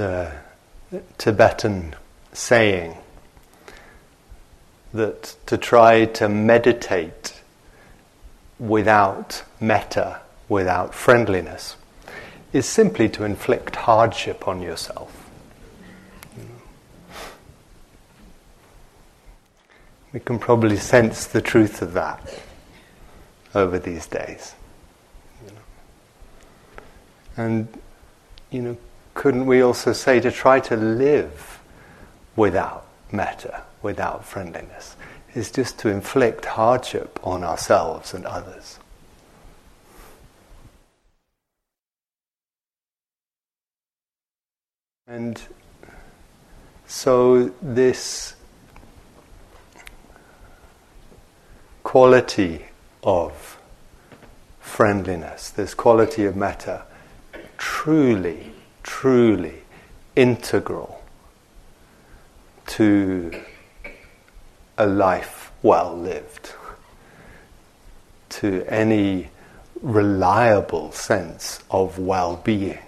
uh, Tibetan saying that to try to meditate without metta, without friendliness, is simply to inflict hardship on yourself. We can probably sense the truth of that over these days. And, you know, couldn't we also say to try to live without metta, without friendliness, is just to inflict hardship on ourselves and others? And so this quality of friendliness, this quality of metta, truly, truly integral to a life well lived, to any reliable sense of well being.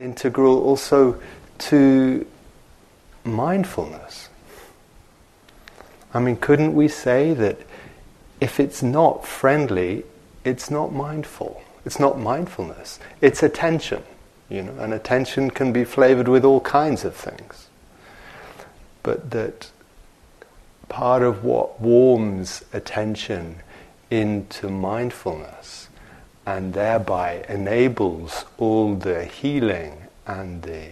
Integral also to mindfulness. I mean, couldn't we say that if it's not friendly, it's not mindful? It's not mindfulness. It's attention, you know, and attention can be flavored with all kinds of things. But that part of what warms attention into mindfulness and thereby enables all the healing and the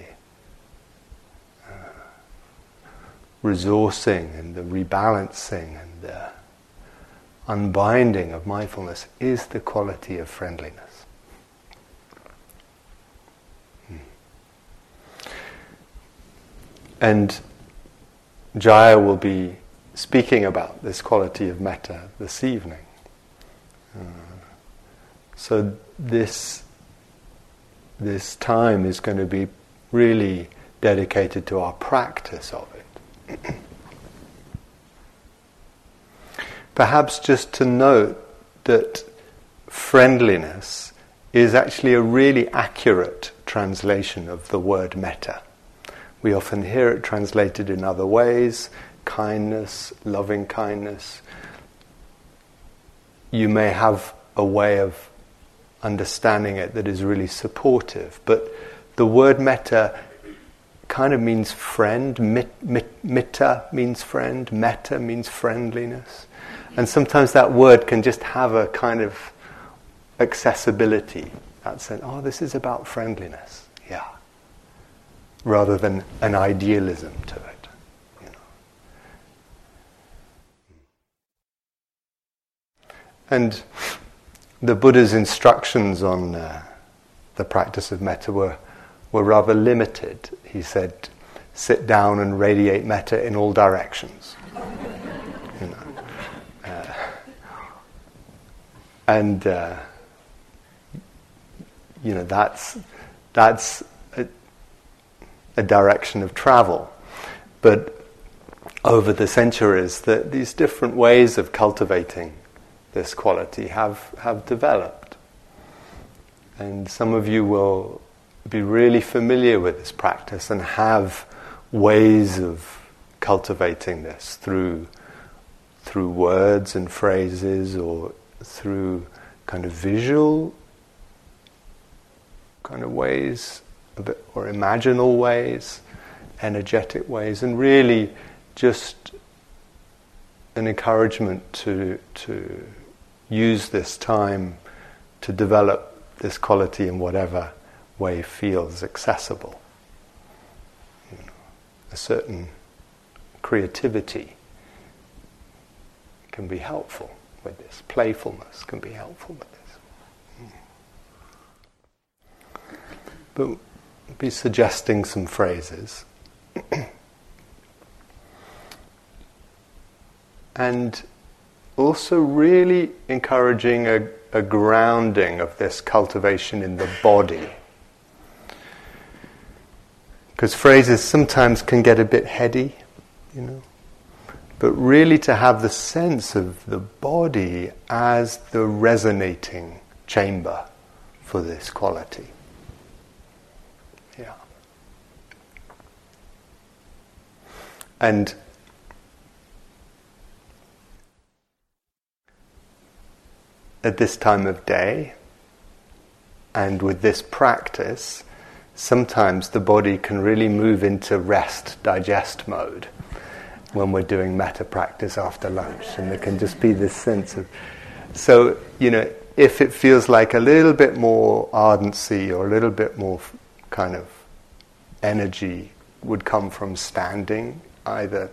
uh, resourcing and the rebalancing and the unbinding of mindfulness is the quality of friendliness. Hmm. And Jaya will be speaking about this quality of metta this evening. Uh, so this this time is going to be really dedicated to our practice of it. Perhaps just to note that friendliness is actually a really accurate translation of the word metta. We often hear it translated in other ways kindness, loving kindness. You may have a way of understanding it that is really supportive, but the word metta kind of means friend. Mit, mit, mitta means friend. Metta means friendliness. And sometimes that word can just have a kind of accessibility. That sense, oh, this is about friendliness. Yeah. Rather than an idealism to it. And the Buddha's instructions on uh, the practice of metta were were rather limited. He said, sit down and radiate metta in all directions. you know. Uh, and, uh, you know, that's, that's a, a, direction of travel. But over the centuries, the, these different ways of cultivating this quality have, have developed. And some of you will be really familiar with this practice and have ways of cultivating this through through words and phrases or through kind of visual kind of ways or imaginal ways energetic ways and really just an encouragement to to use this time to develop this quality in whatever way feels accessible. You know, a certain creativity can be helpful with this. Playfulness can be helpful with this. Hmm. But be suggesting some phrases. and also really encouraging a, a grounding of this cultivation in the body. Because phrases sometimes can get a bit heady, you know. But really to have the sense of the body as the resonating chamber for this quality. Yeah. And at this time of day and with this practice, sometimes the body can really move into rest, digest mode when we're doing metta practice after lunch. And there can just be this sense of. So, you know, if it feels like a little bit more ardency or a little bit more kind of energy would come from standing, either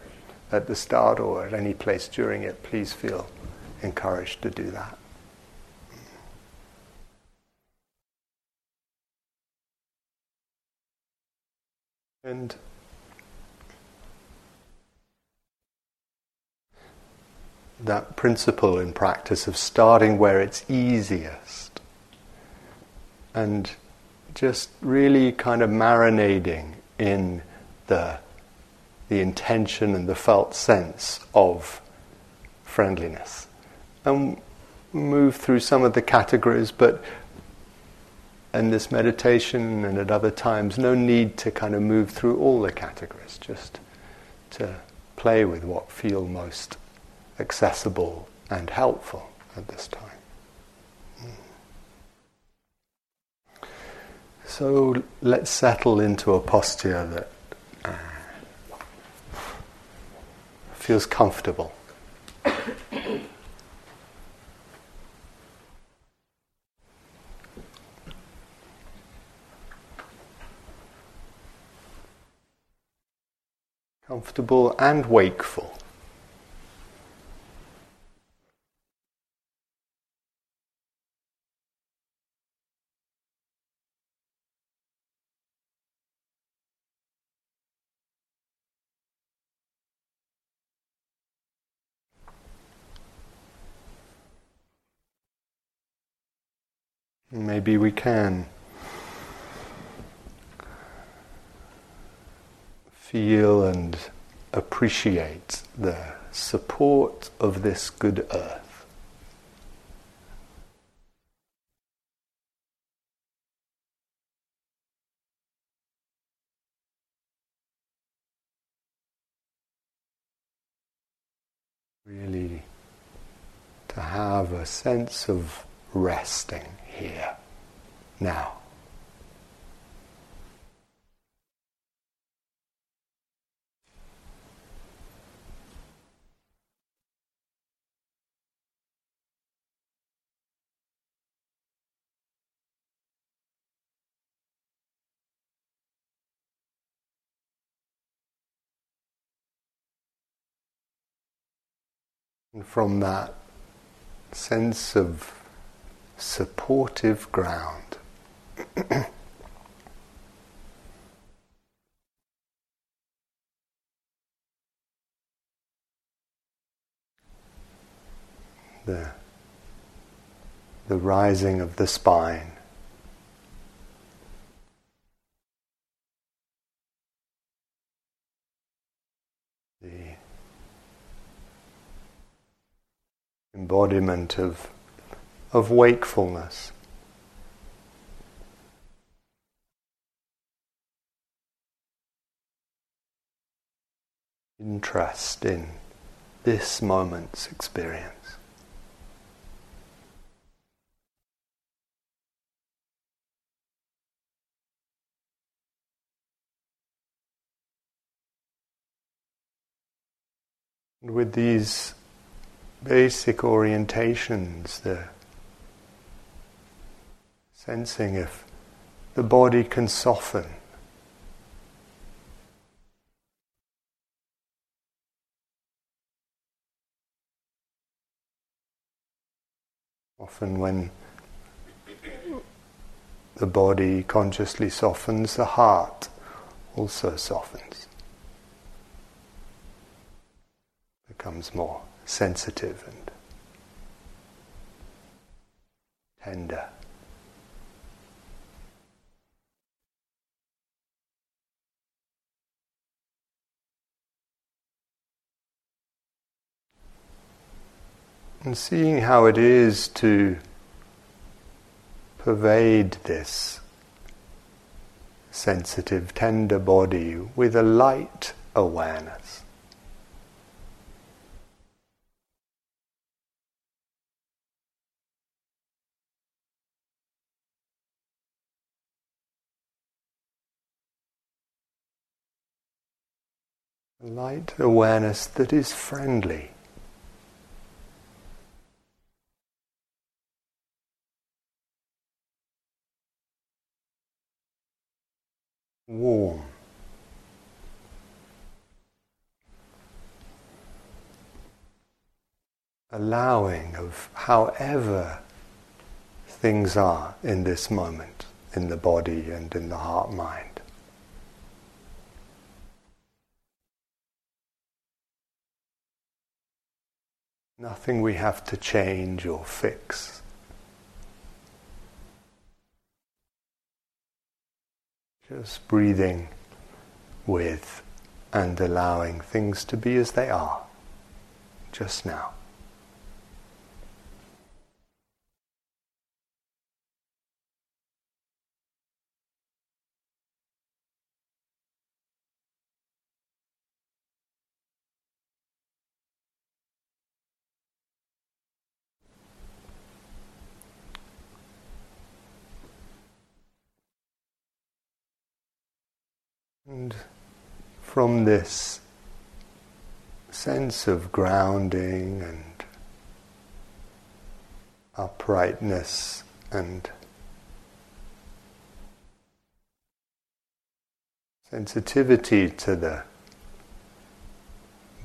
at the start or at any place during it, please feel encouraged to do that. And that principle in practice of starting where it's easiest and just really kind of marinating in the, the intention and the felt sense of friendliness. And move through some of the categories, but in this meditation and at other times, no need to kind of move through all the categories, just to play with what feel most accessible and helpful at this time. So let's settle into a posture that uh, feels comfortable. comfortable and wakeful. Maybe we can feel and appreciate the support of this good earth. Really, to have a sense of resting here, now. And from that sense of supportive ground, the, the rising of the spine. The embodiment of, of wakefulness. Interest in this moment's experience. with these basic orientations, the sensing if the body can soften. Often, when the body consciously softens, the heart also softens, becomes more sensitive and tender. And seeing how it is to pervade this sensitive, tender body with a light awareness. Light awareness that is friendly. Warm. Allowing of however things are in this moment, in the body and in the heart mind. Nothing we have to change or fix. Just breathing with and allowing things to be as they are just now. And from this sense of grounding and uprightness and sensitivity to the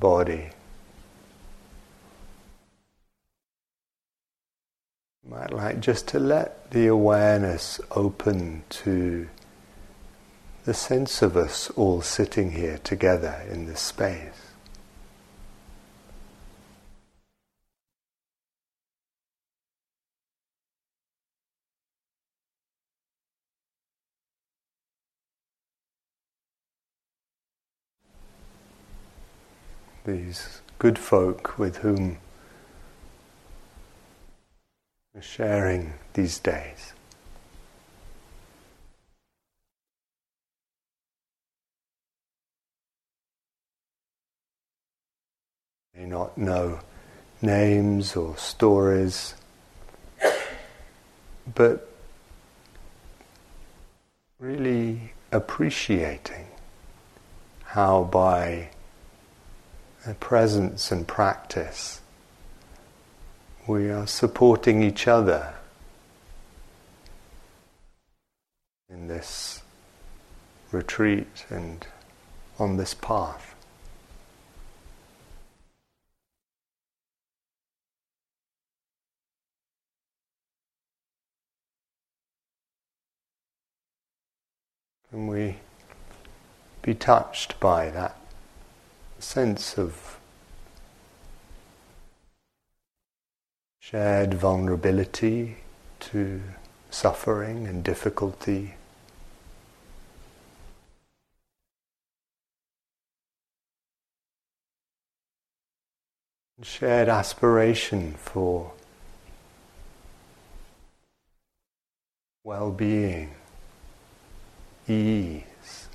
body. might like just to let the awareness open to the sense of us all sitting here together in this space. These good folk with whom we're sharing these days. May not know names or stories, but really appreciating how by presence and practice we are supporting each other in this retreat and on this path. Can we be touched by that sense of shared vulnerability to suffering and difficulty? Shared aspiration for well being ease,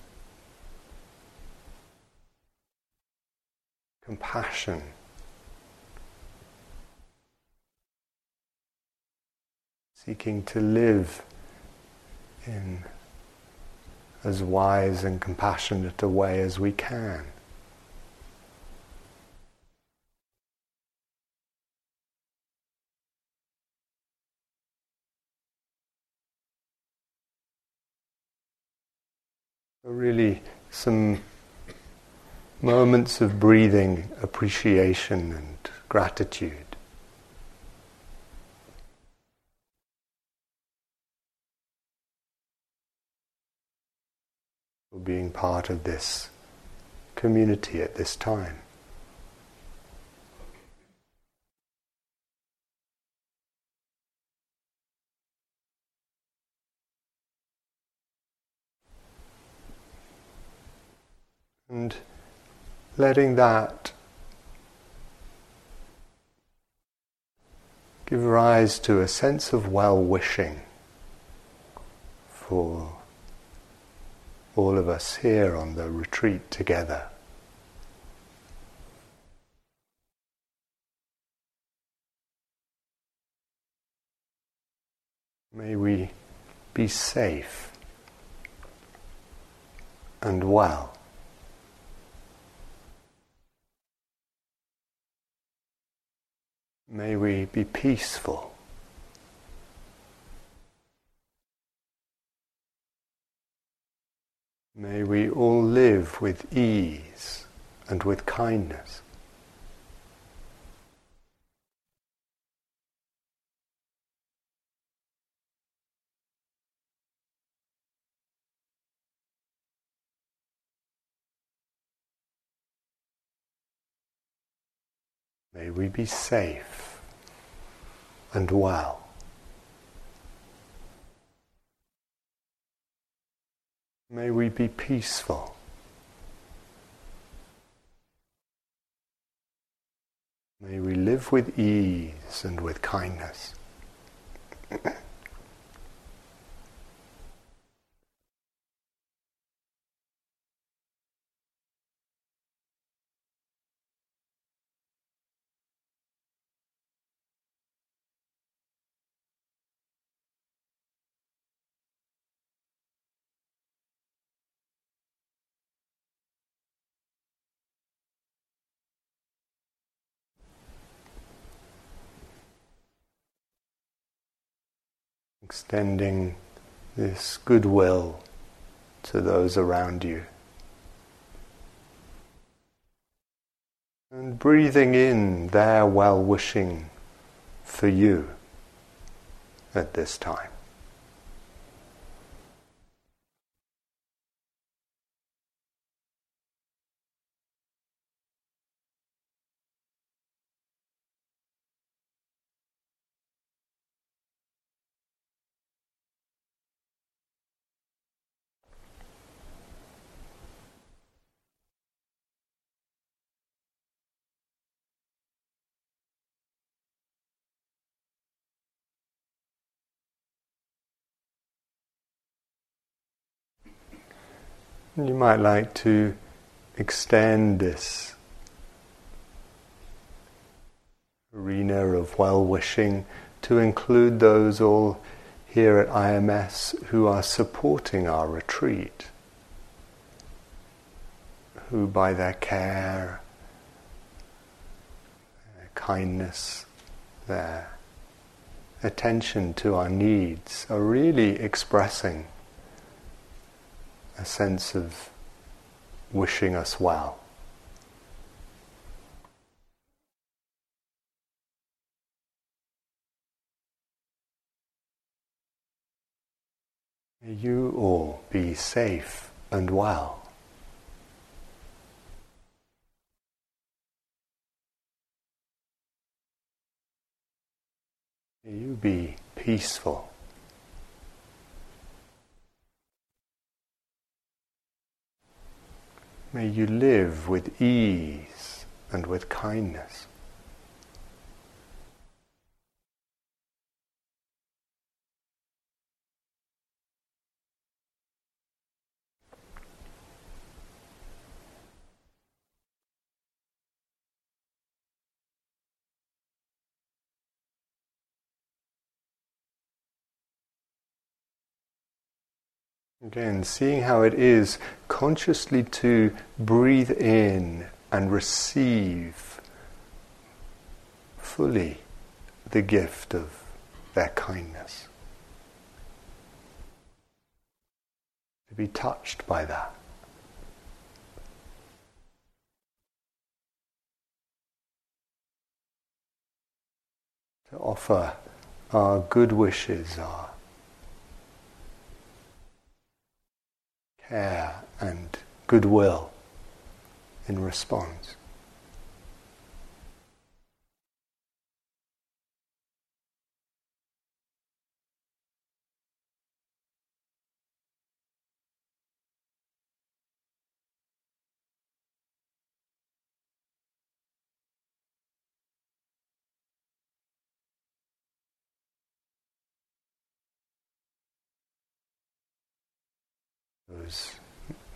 compassion. Seeking to live in as wise and compassionate a way as we can. Really, some moments of breathing appreciation and gratitude. For being part of this community at this time. And letting that give rise to a sense of well wishing for all of us here on the retreat together. May we be safe and well. May we be peaceful. May we all live with ease and with kindness. May we be safe and well. May we be peaceful. May we live with ease and with kindness. Extending this goodwill to those around you. And breathing in their well wishing for you at this time. You might like to extend this arena of well wishing to include those all here at IMS who are supporting our retreat, who by their care, their kindness, their attention to our needs are really expressing a sense of wishing us well. May you all be safe and well. May you be peaceful. May you live with ease and with kindness. Again, seeing how it is consciously to breathe in and receive fully the gift of their kindness. To be touched by that. To offer our good wishes, our care and goodwill in response.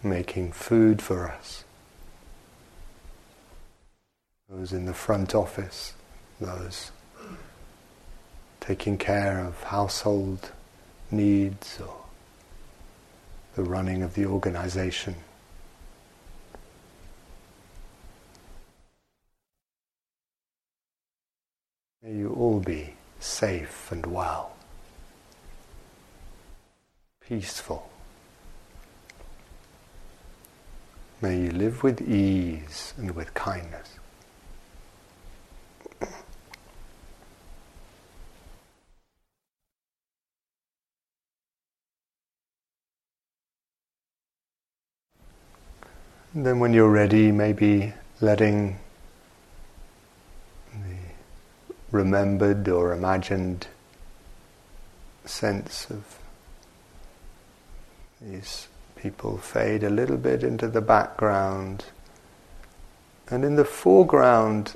Making food for us, those in the front office, those taking care of household needs or the running of the organization. May you all be safe and well, peaceful. May you live with ease and with kindness. And then, when you're ready, maybe letting the remembered or imagined sense of these people fade a little bit into the background. And in the foreground,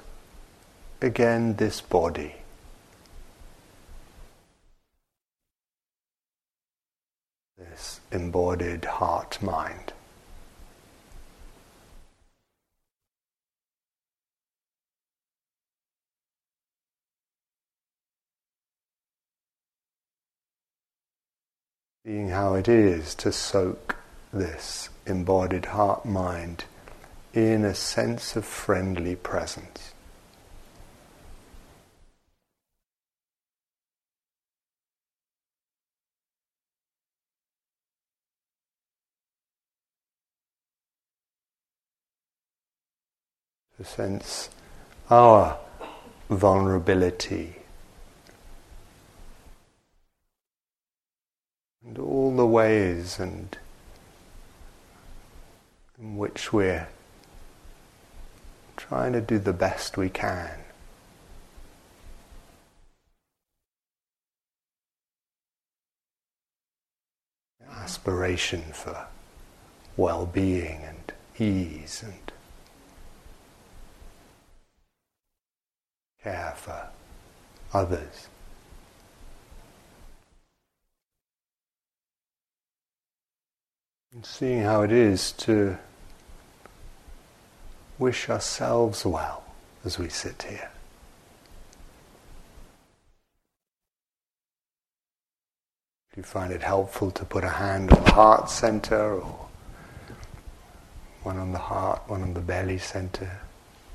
again, this body. This embodied heart mind. Seeing how it is to soak this embodied heart mind in a sense of friendly presence. To sense our vulnerability and all the ways and in which we're trying to do the best we can. Aspiration for well-being and ease and care for others. And seeing how it is to wish ourselves well as we sit here. If you find it helpful to put a hand on the heart center or one on the heart, one on the belly center,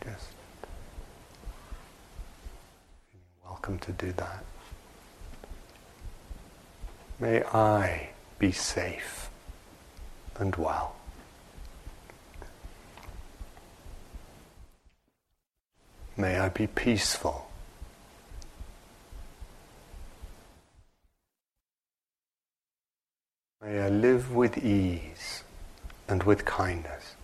just welcome to do that. May I be safe and well. May I be peaceful. May I live with ease and with kindness.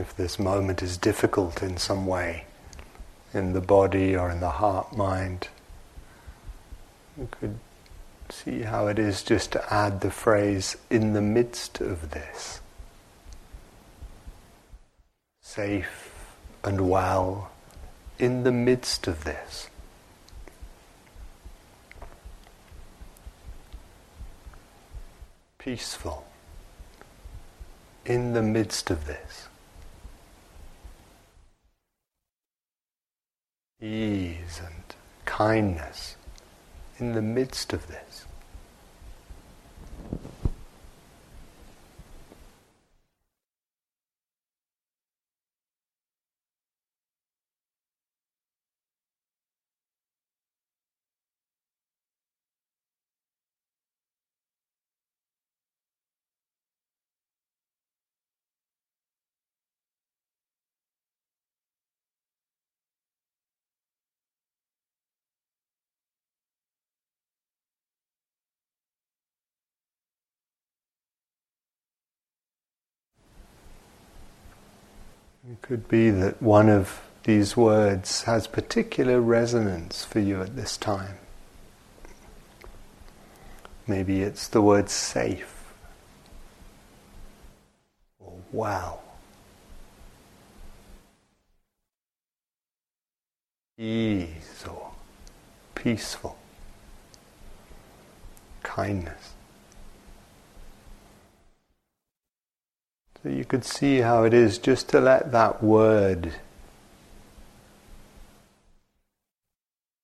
If this moment is difficult in some way, in the body or in the heart mind, you could see how it is just to add the phrase in the midst of this. Safe and well in the midst of this. Peaceful in the midst of this. Ease and kindness in the midst of this. Could be that one of these words has particular resonance for you at this time. Maybe it's the word safe or wow. Ease or peaceful, kindness. So you could see how it is just to let that word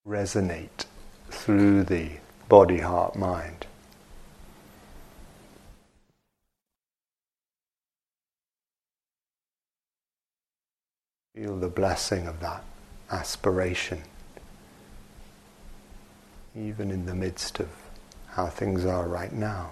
resonate through the body, heart, mind. Feel the blessing of that aspiration, even in the midst of how things are right now.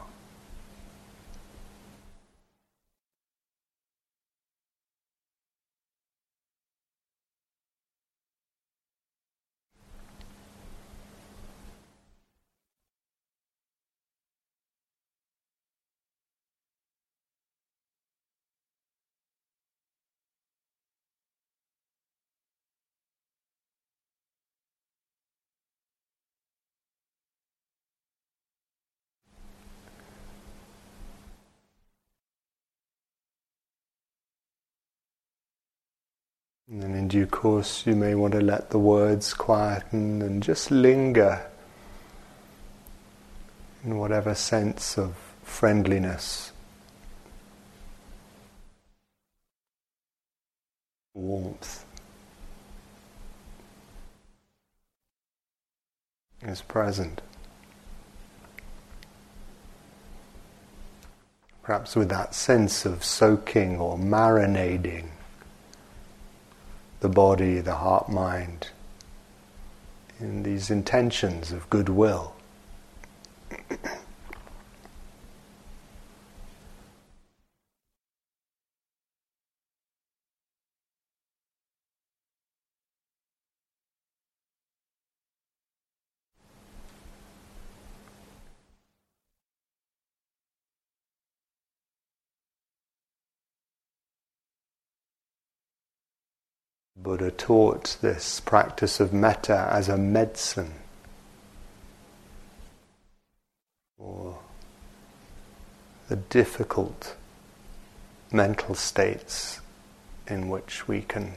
And then in due course, you may want to let the words quieten and just linger in whatever sense of friendliness, warmth is present. Perhaps with that sense of soaking or marinating the body, the heart, mind, in these intentions of goodwill. Buddha taught this practice of metta as a medicine for the difficult mental states in which we can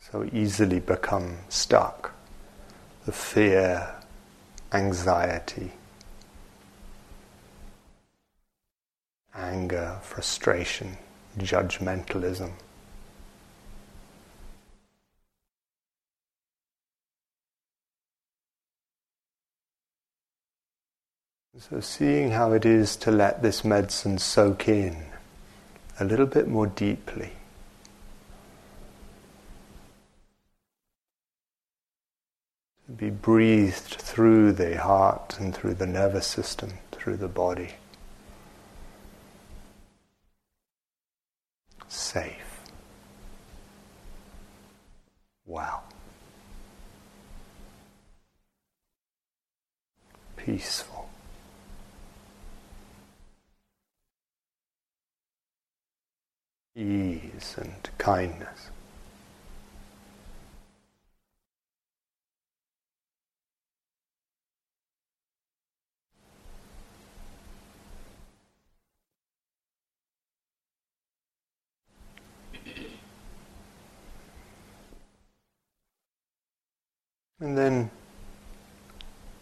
so easily become stuck. The fear, anxiety, anger, frustration, judgmentalism. So, seeing how it is to let this medicine soak in a little bit more deeply. To be breathed through the heart and through the nervous system, through the body. Safe. Wow. Peaceful. Ease and kindness. And then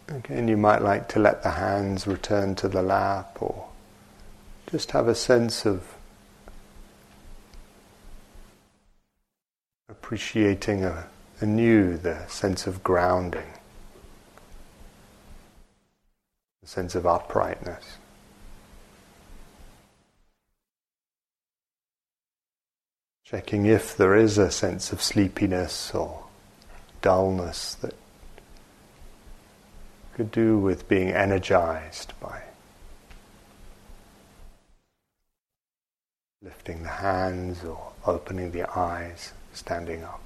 again, you might like to let the hands return to the lap or just have a sense of appreciating anew the sense of grounding, the sense of uprightness. Checking if there is a sense of sleepiness or dullness that could do with being energized by lifting the hands or opening the eyes standing up.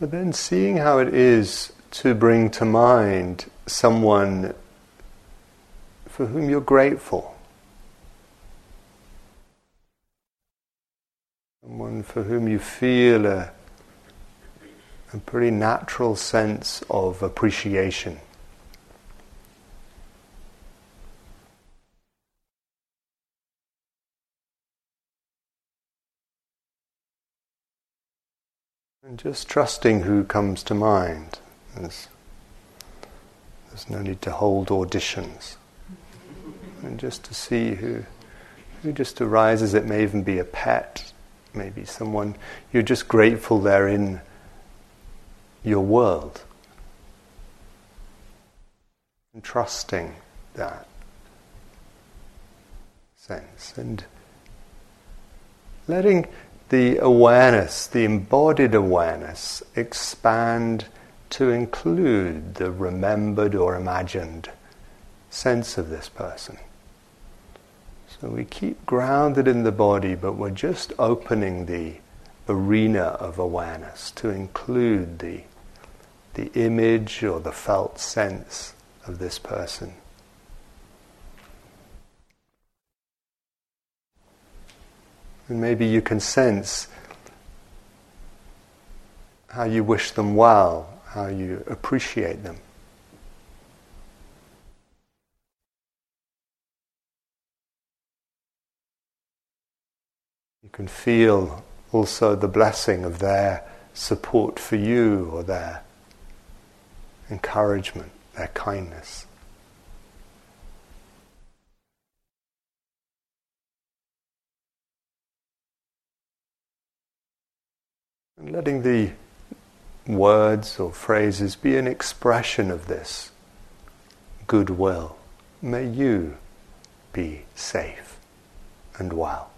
But then seeing how it is to bring to mind someone for whom you're grateful. Someone for whom you feel a, a pretty natural sense of appreciation. Just trusting who comes to mind. There's, there's no need to hold auditions. And just to see who, who just arises. It may even be a pet, maybe someone you're just grateful they're in your world. And trusting that sense. And letting the awareness, the embodied awareness, expand to include the remembered or imagined sense of this person. So we keep grounded in the body, but we're just opening the arena of awareness to include the, the image or the felt sense of this person. And maybe you can sense how you wish them well, how you appreciate them. You can feel also the blessing of their support for you or their encouragement, their kindness. And letting the words or phrases be an expression of this goodwill. May you be safe and well.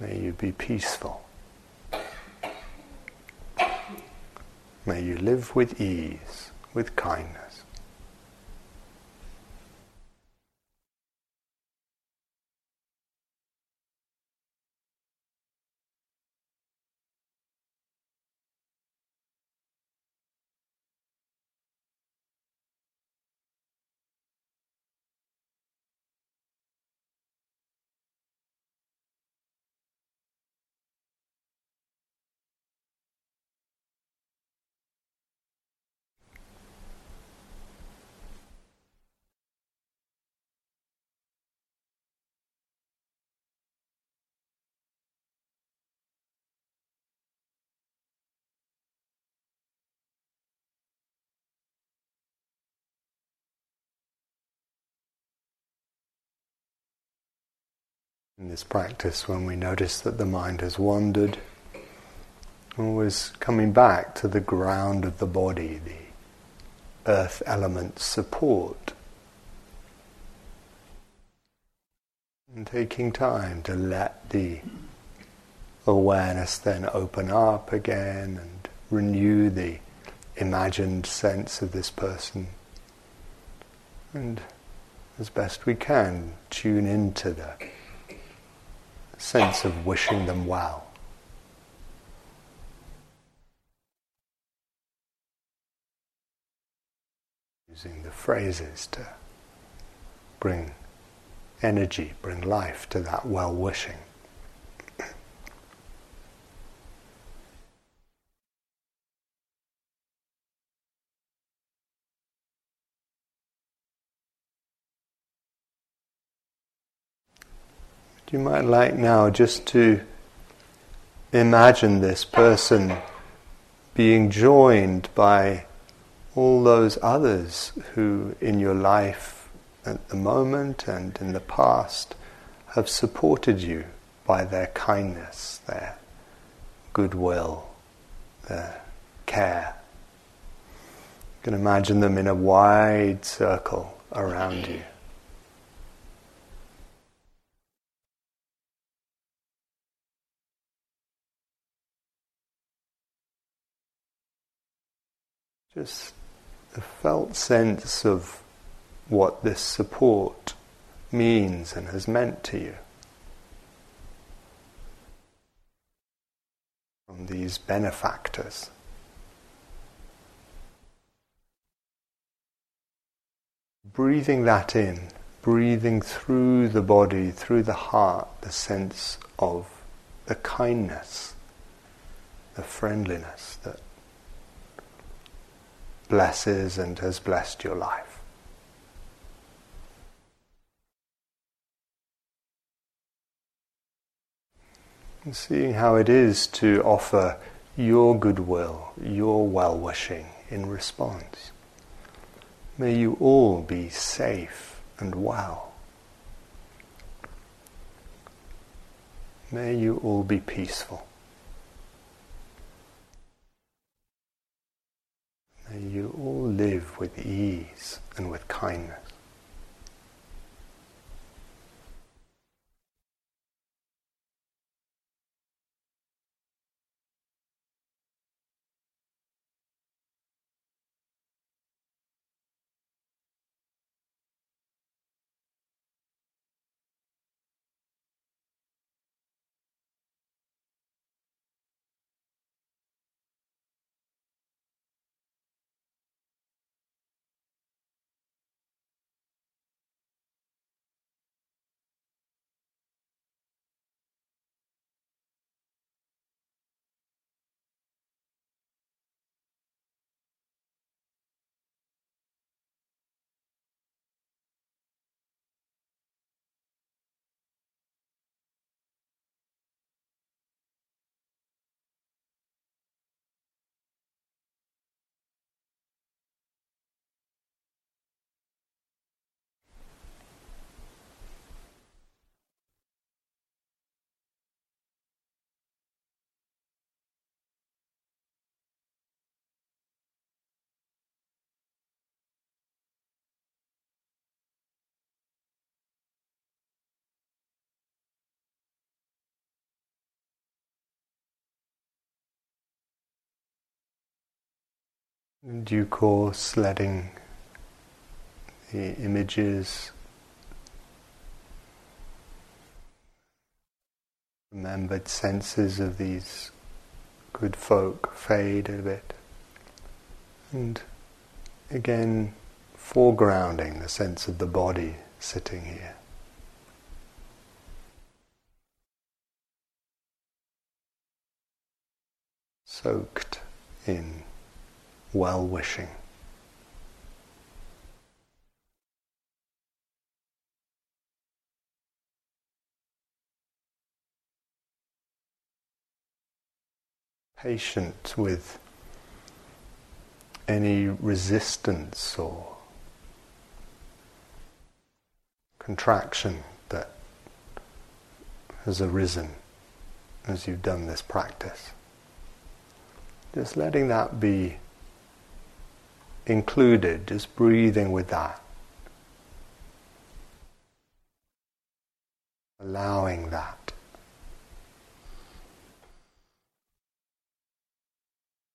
May you be peaceful. May you live with ease, with kindness. In this practice when we notice that the mind has wandered, always coming back to the ground of the body, the earth element support. And taking time to let the awareness then open up again and renew the imagined sense of this person. And as best we can, tune into the sense of wishing them well. Using the phrases to bring energy, bring life to that well wishing. You might like now just to imagine this person being joined by all those others who in your life at the moment and in the past have supported you by their kindness, their goodwill, their care. You can imagine them in a wide circle around you. Just a felt sense of what this support means and has meant to you. From these benefactors. Breathing that in, breathing through the body, through the heart, the sense of the kindness, the friendliness that blesses and has blessed your life. And seeing how it is to offer your goodwill, your well wishing in response. May you all be safe and well. May you all be peaceful. May you all live with ease and with kindness. In due course, letting the images, remembered senses of these good folk fade a bit. And again, foregrounding the sense of the body sitting here. Soaked in well wishing. Patient with any resistance or contraction that has arisen as you've done this practice. Just letting that be included, just breathing with that. Allowing that.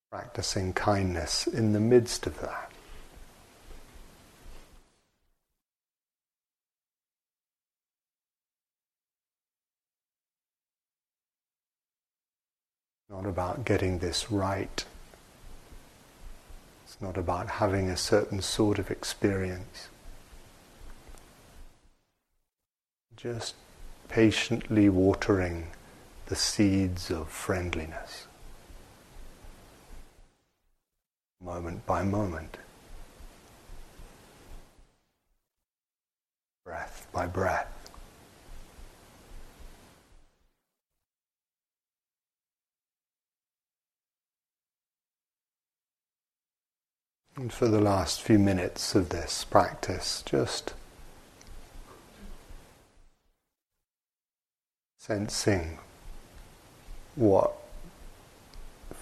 Practicing kindness in the midst of that. Not about getting this right. It's not about having a certain sort of experience. Just patiently watering the seeds of friendliness, moment by moment, breath by breath. And for the last few minutes of this practice, just sensing what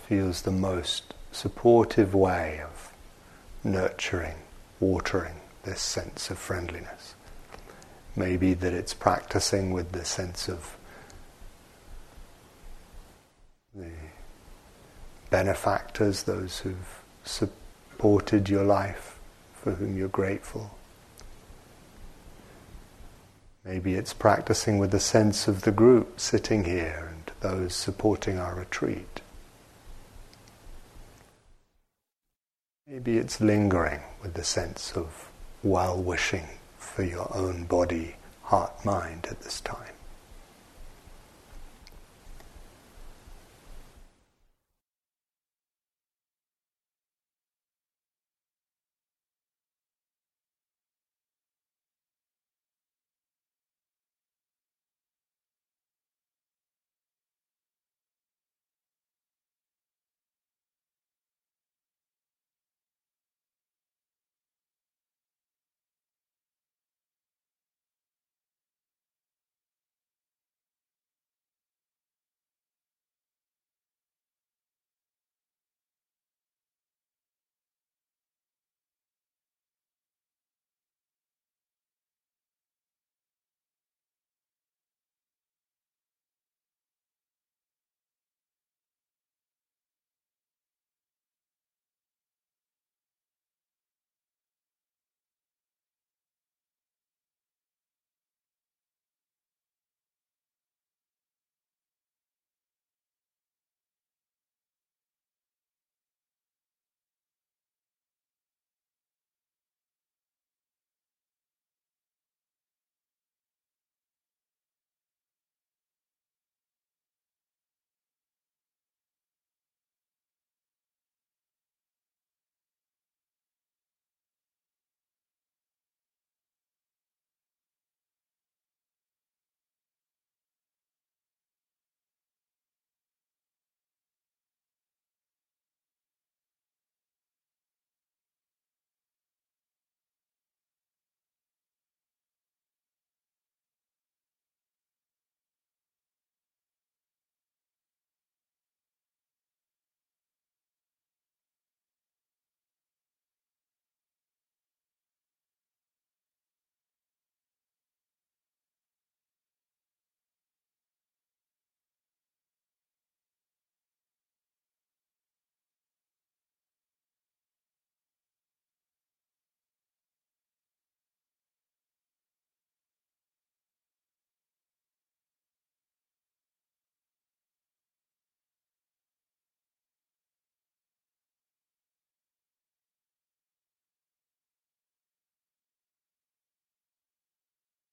feels the most supportive way of nurturing, watering this sense of friendliness. Maybe that it's practicing with the sense of the benefactors, those who've supported your life, for whom you're grateful. Maybe it's practicing with the sense of the group sitting here and those supporting our retreat. Maybe it's lingering with the sense of well wishing for your own body, heart, mind at this time.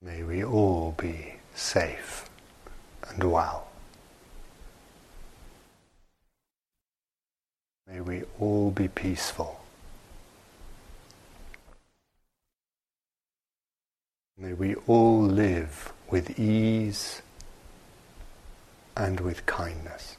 May we all be safe and well. May we all be peaceful. May we all live with ease and with kindness.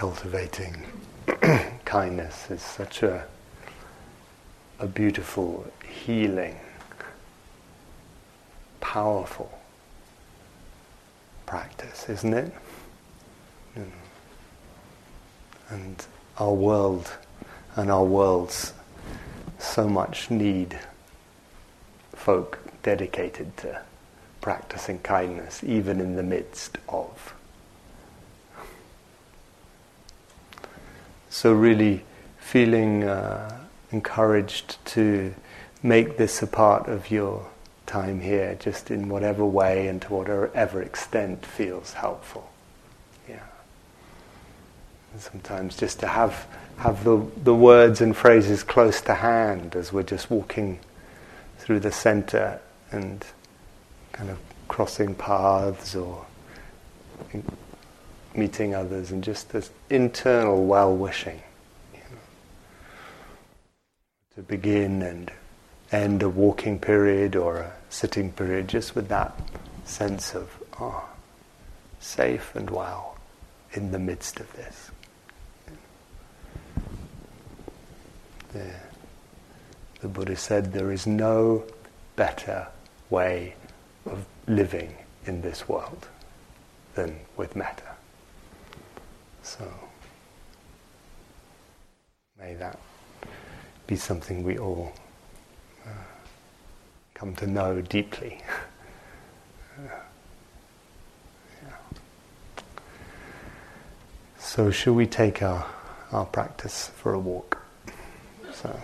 Cultivating kindness is such a, a beautiful, healing, powerful practice, isn't it? And our world and our worlds so much need folk dedicated to practicing kindness, even in the midst of So, really feeling uh, encouraged to make this a part of your time here, just in whatever way and to whatever extent feels helpful. Yeah. And sometimes just to have have the the words and phrases close to hand as we're just walking through the center and kind of crossing paths or meeting others and just this internal well wishing. You know, to begin and end a walking period or a sitting period just with that sense of, oh, safe and well in the midst of this. The, the Buddha said there is no better way of living in this world than with metta. So, may that be something we all uh, come to know deeply. So, should we take our, our practice for a walk? So.